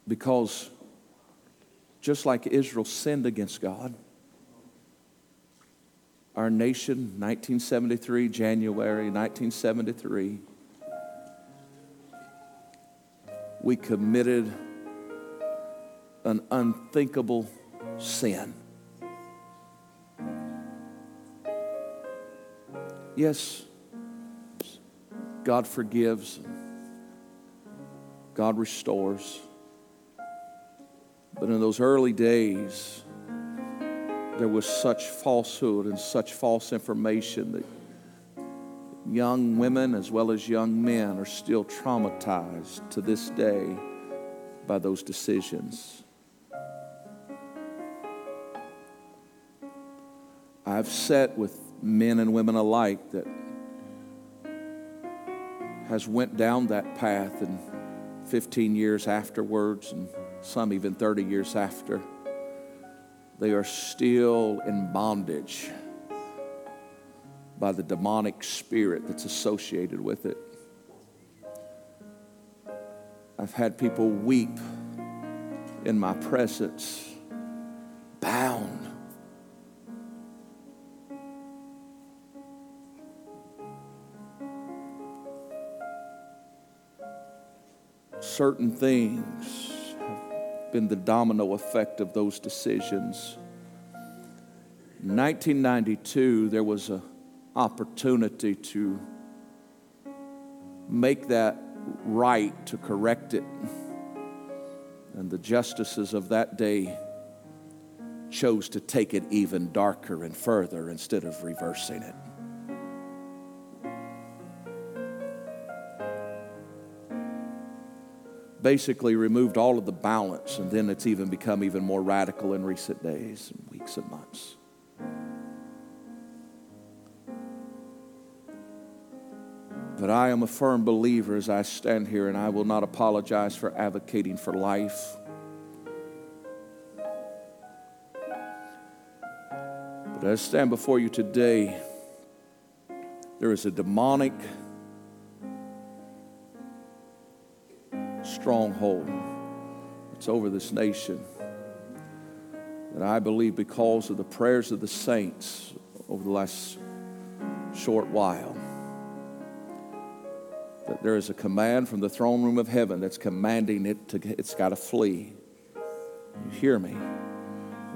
Because just like Israel sinned against God, our nation, 1973, January 1973, we committed an unthinkable sin. Yes, God forgives, God restores. But in those early days, there was such falsehood and such false information that young women as well as young men are still traumatized to this day by those decisions. I've sat with men and women alike that has went down that path and 15 years afterwards and some even 30 years after. They are still in bondage by the demonic spirit that's associated with it. I've had people weep in my presence bound certain things have been the domino effect of those decisions. In 1992, there was an opportunity to make that right, to correct it. And the justices of that day chose to take it even darker and further instead of reversing it. Basically removed all of the balance, and then it's even become even more radical in recent days and weeks and months. But I am a firm believer as I stand here, and I will not apologize for advocating for life. But I stand before you today, there is a demonic stronghold that's over this nation. And I believe because of the prayers of the saints over the last short while, that there is a command from the throne room of heaven that's commanding it to, it's got to flee. You hear me?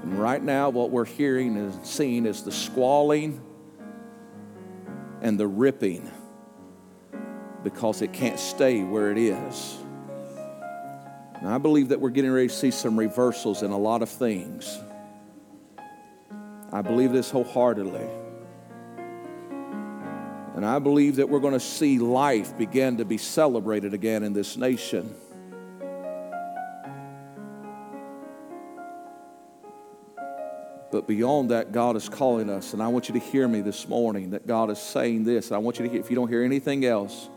And right now, what we're hearing and seeing is the squalling and the ripping because it can't stay where it is. And I believe that we're getting ready to see some reversals in a lot of things. I believe this wholeheartedly. And I believe that we're going to see life begin to be celebrated again in this nation. But beyond that, God is calling us. And I want you to hear me this morning that God is saying this. I want you to hear, if you don't hear anything else,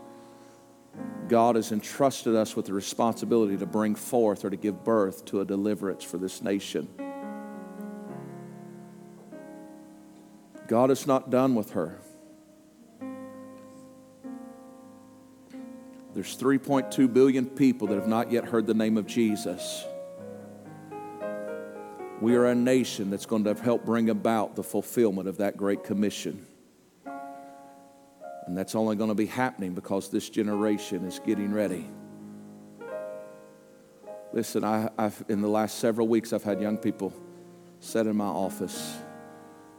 God has entrusted us with the responsibility to bring forth or to give birth to a deliverance for this nation. God is not done with her. There's 3.2 billion people that have not yet heard the name of Jesus. We are a nation that's going to help bring about the fulfillment of that great commission. And that's only going to be happening because this generation is getting ready. Listen, I, have in the last several weeks, I've had young people sit in my office.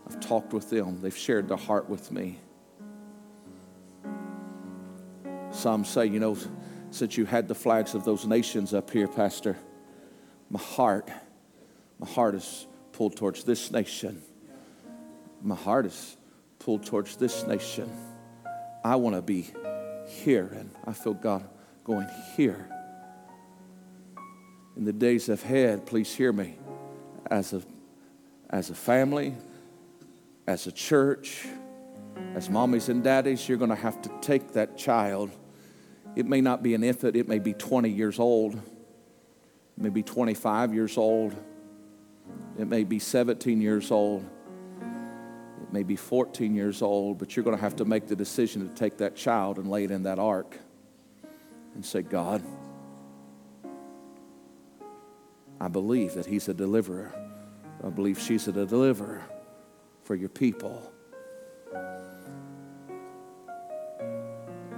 I've talked with them. They've shared their heart with me. Some say, you know, since you had the flags of those nations up here, Pastor, my heart my heart is pulled towards this nation. My heart is pulled towards this nation. I want to be here, and I feel God going here. In the days ahead, please hear me. As a, as a family, as a church, as mommies and daddies, you're going to have to take that child. It may not be an infant, it may be 20 years old, maybe 25 years old it may be 17 years old. It may be 14 years old, but you're going to have to make the decision to take that child and lay it in that ark and say, God, I believe that He's a deliverer. I believe she's a deliverer for your people.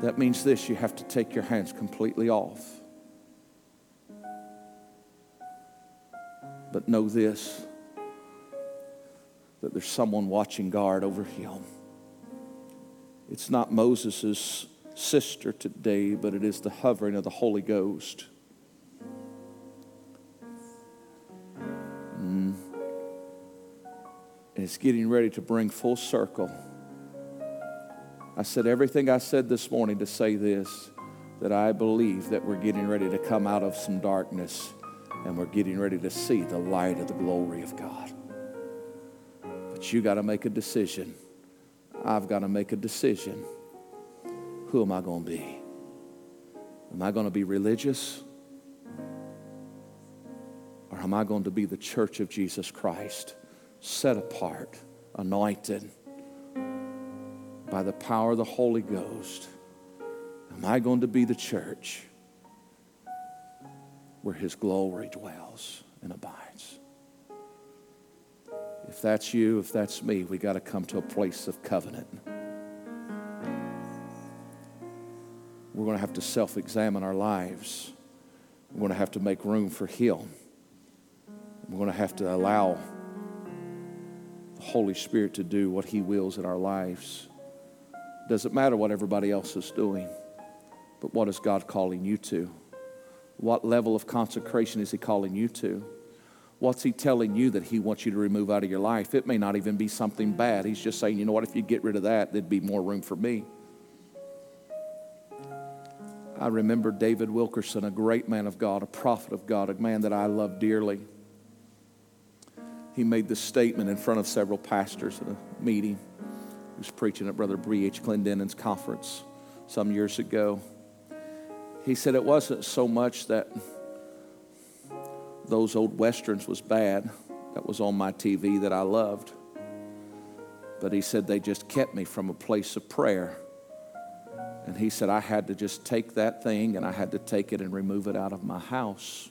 That means this you have to take your hands completely off. But know this that there's someone watching guard over him. It's not Moses' sister today, but it is the hovering of the Holy Ghost. Mm. And it's getting ready to bring full circle. I said everything I said this morning to say this that I believe that we're getting ready to come out of some darkness and we're getting ready to see the light of the glory of God. But you got to make a decision. I've got to make a decision. Who am I going to be? Am I going to be religious? Or am I going to be the church of Jesus Christ, set apart, anointed by the power of the Holy Ghost? Am I going to be the church? where his glory dwells and abides. If that's you, if that's me, we got to come to a place of covenant. We're going to have to self examine our lives. We're going to have to make room for Him. We're going to have to allow the Holy Spirit to do what He wills in our lives. Doesn't matter what everybody else is doing, but what is God calling you to? What level of consecration is He calling you to? What's He telling you that He wants you to remove out of your life? It may not even be something bad. He's just saying, you know what, if you get rid of that, there'd be more room for me. I remember David Wilkerson, a great man of God, a prophet of God, a man that I love dearly. He made this statement in front of several pastors at a meeting. He was preaching at Brother B.H. Clendennen's conference some years ago he said it wasn't so much that those old westerns was bad that was on my TV that I loved. But he said they just kept me from a place of prayer. And he said I had to just take that thing and I had to take it and remove it out of my house.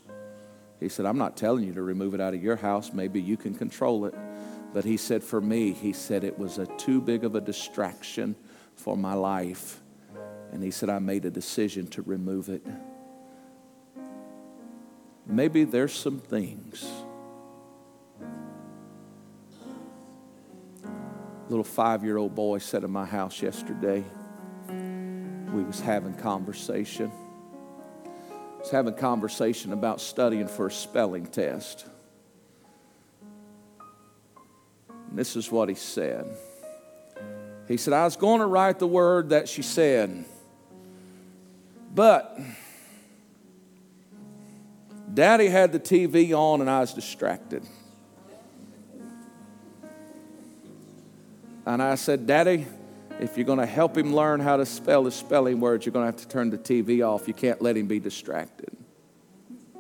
He said, I'm not telling you to remove it out of your house. Maybe you can control it. But he said, for me, he said it was a too big of a distraction for my life and he said, I made a decision to remove it. Maybe there's some things. Little five-year-old boy sat in my house yesterday. We was having conversation. I Was having conversation about studying for a spelling test. And this is what he said. He said, I was going to write the word that she said. But daddy had the TV on and I was distracted. And I said, Daddy, if you're going to help him learn how to spell his spelling words, you're going to have to turn the TV off. You can't let him be distracted.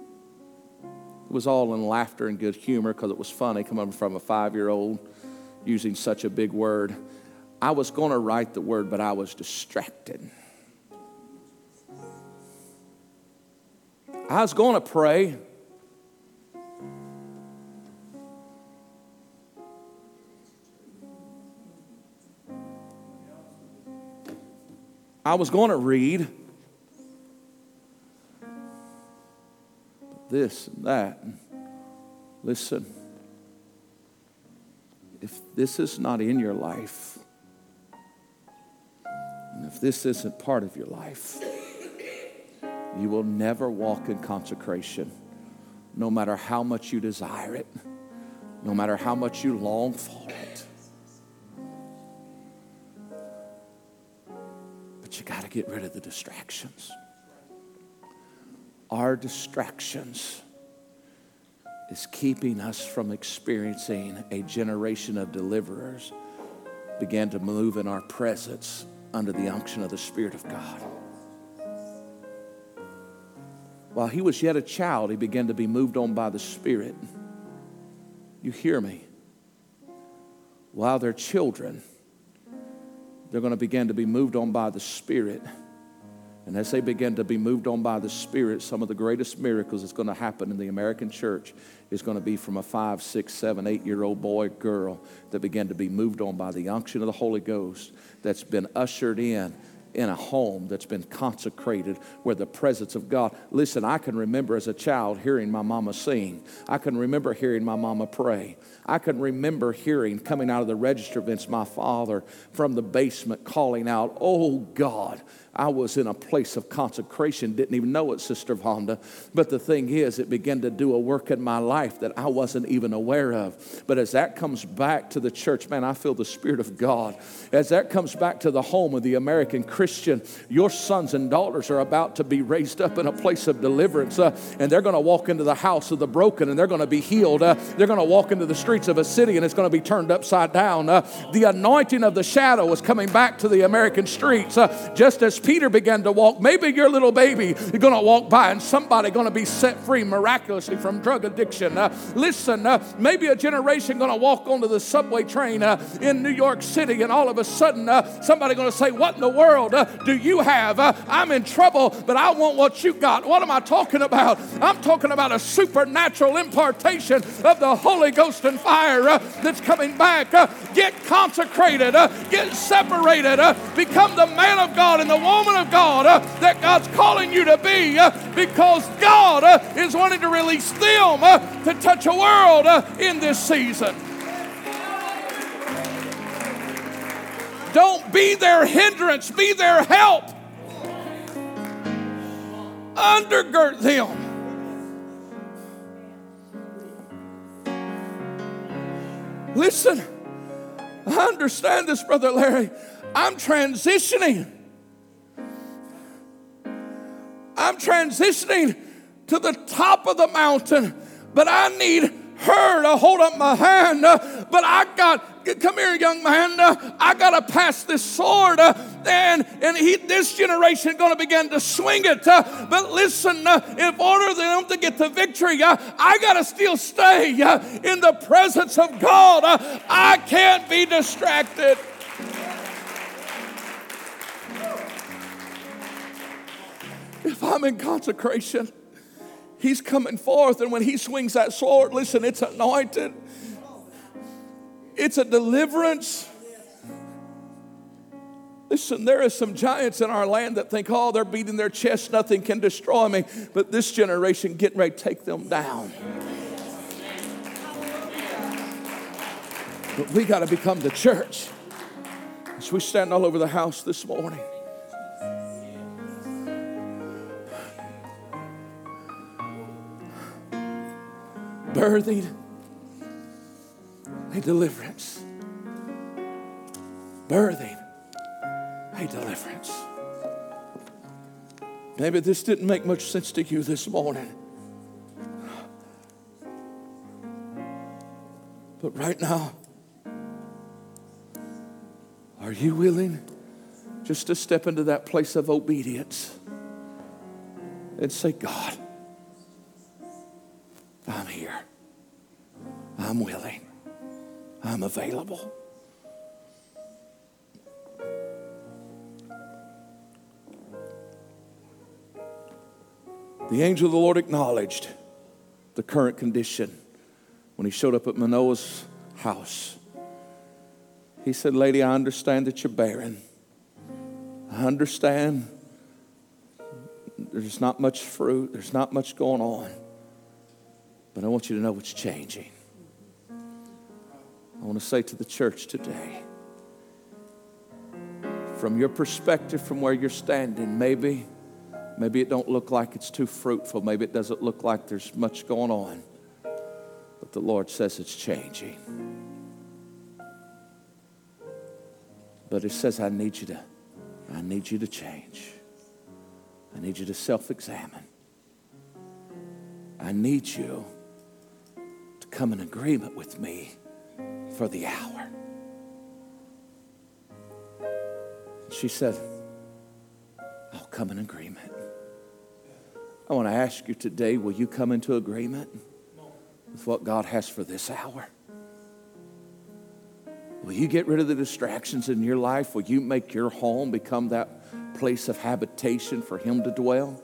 It was all in laughter and good humor because it was funny coming from a five year old using such a big word. I was going to write the word, but I was distracted. I was going to pray. I was going to read. This and that. Listen, if this is not in your life, and if this isn't part of your life, you will never walk in consecration, no matter how much you desire it, no matter how much you long for it. But you got to get rid of the distractions. Our distractions is keeping us from experiencing a generation of deliverers began to move in our presence under the unction of the Spirit of God. While he was yet a child, he began to be moved on by the Spirit. You hear me? While they're children, they're going to begin to be moved on by the Spirit. And as they begin to be moved on by the Spirit, some of the greatest miracles that's going to happen in the American church is going to be from a five, six, seven, eight year old boy, girl that began to be moved on by the unction of the Holy Ghost that's been ushered in in a home that's been consecrated where the presence of God. Listen, I can remember as a child hearing my mama sing. I can remember hearing my mama pray. I can remember hearing coming out of the register events my father from the basement calling out, Oh God, I was in a place of consecration, didn't even know it, Sister Vonda. But the thing is, it began to do a work in my life that I wasn't even aware of. But as that comes back to the church, man, I feel the Spirit of God. As that comes back to the home of the American Christian, your sons and daughters are about to be raised up in a place of deliverance, uh, and they're going to walk into the house of the broken and they're going to be healed. Uh, they're going to walk into the streets of a city and it's going to be turned upside down. Uh, the anointing of the shadow is coming back to the American streets, uh, just as Peter began to walk. Maybe your little baby is going to walk by and somebody going to be set free miraculously from drug addiction. Uh, listen, uh, maybe a generation going to walk onto the subway train uh, in New York City and all of a sudden uh, somebody going to say, "What in the world uh, do you have? Uh, I'm in trouble, but I want what you got." What am I talking about? I'm talking about a supernatural impartation of the Holy Ghost and fire that's coming back. get consecrated. get separated. become the man of God and the woman woman of God uh, that God's calling you to be uh, because God uh, is wanting to release them uh, to touch a world uh, in this season. Don't be their hindrance, be their help. Undergird them. Listen, I understand this, Brother Larry. I'm transitioning. I'm transitioning to the top of the mountain, but I need her to hold up my hand. But I got, come here, young man, I got to pass this sword. And, and he, this generation going to begin to swing it. But listen, in order for them to get the victory, I got to still stay in the presence of God. I can't be distracted. If I'm in consecration, He's coming forth. And when He swings that sword, listen, it's anointed, it's a deliverance. Listen, there are some giants in our land that think, oh, they're beating their chest, nothing can destroy me. But this generation getting ready to take them down. But we got to become the church. As we stand all over the house this morning. Birthing a deliverance. Birthing a deliverance. Maybe this didn't make much sense to you this morning. But right now, Are you willing just to step into that place of obedience and say, God, I'm available. The angel of the Lord acknowledged the current condition when he showed up at Manoah's house. He said, Lady, I understand that you're barren. I understand there's not much fruit, there's not much going on. But I want you to know what's changing. I want to say to the church today, from your perspective, from where you're standing, maybe, maybe it don't look like it's too fruitful. Maybe it doesn't look like there's much going on. But the Lord says it's changing. But it says, I need you to, I need you to change. I need you to self-examine. I need you to come in agreement with me for the hour. She said, I'll come in agreement. I want to ask you today will you come into agreement with what God has for this hour? Will you get rid of the distractions in your life? Will you make your home become that place of habitation for Him to dwell?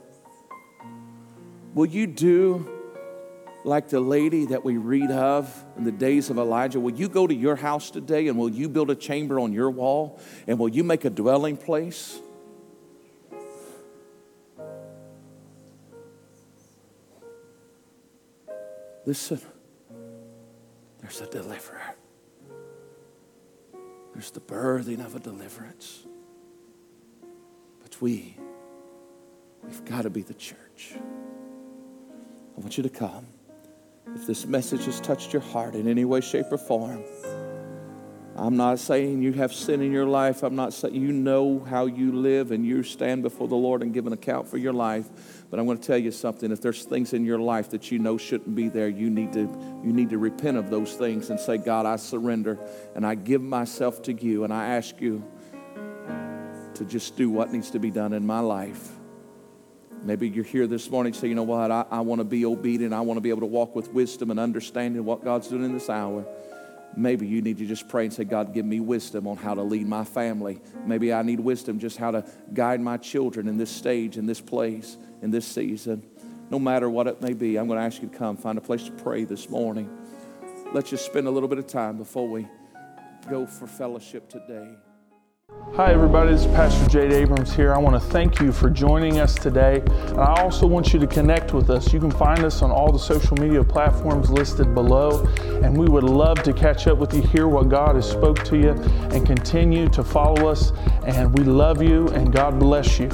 Will you do like the lady that we read of in the days of Elijah? Will you go to your house today and will you build a chamber on your wall and will you make a dwelling place? Listen, there's a deliverer. There's the birthing of a deliverance. But we, we've got to be the church. I want you to come. If this message has touched your heart in any way, shape, or form, I'm not saying you have sin in your life. I'm not saying you know how you live and you stand before the Lord and give an account for your life. But I'm going to tell you something. If there's things in your life that you know shouldn't be there, you need to, you need to repent of those things and say, God, I surrender and I give myself to you and I ask you to just do what needs to be done in my life. Maybe you're here this morning say, you know what, I, I want to be obedient. I want to be able to walk with wisdom and understanding what God's doing in this hour. Maybe you need to just pray and say, God, give me wisdom on how to lead my family. Maybe I need wisdom just how to guide my children in this stage, in this place, in this season. No matter what it may be, I'm going to ask you to come find a place to pray this morning. Let's just spend a little bit of time before we go for fellowship today. Hi, everybody. This is Pastor Jade Abrams here. I want to thank you for joining us today. And I also want you to connect with us. You can find us on all the social media platforms listed below. And we would love to catch up with you, hear what God has spoke to you, and continue to follow us. And we love you, and God bless you.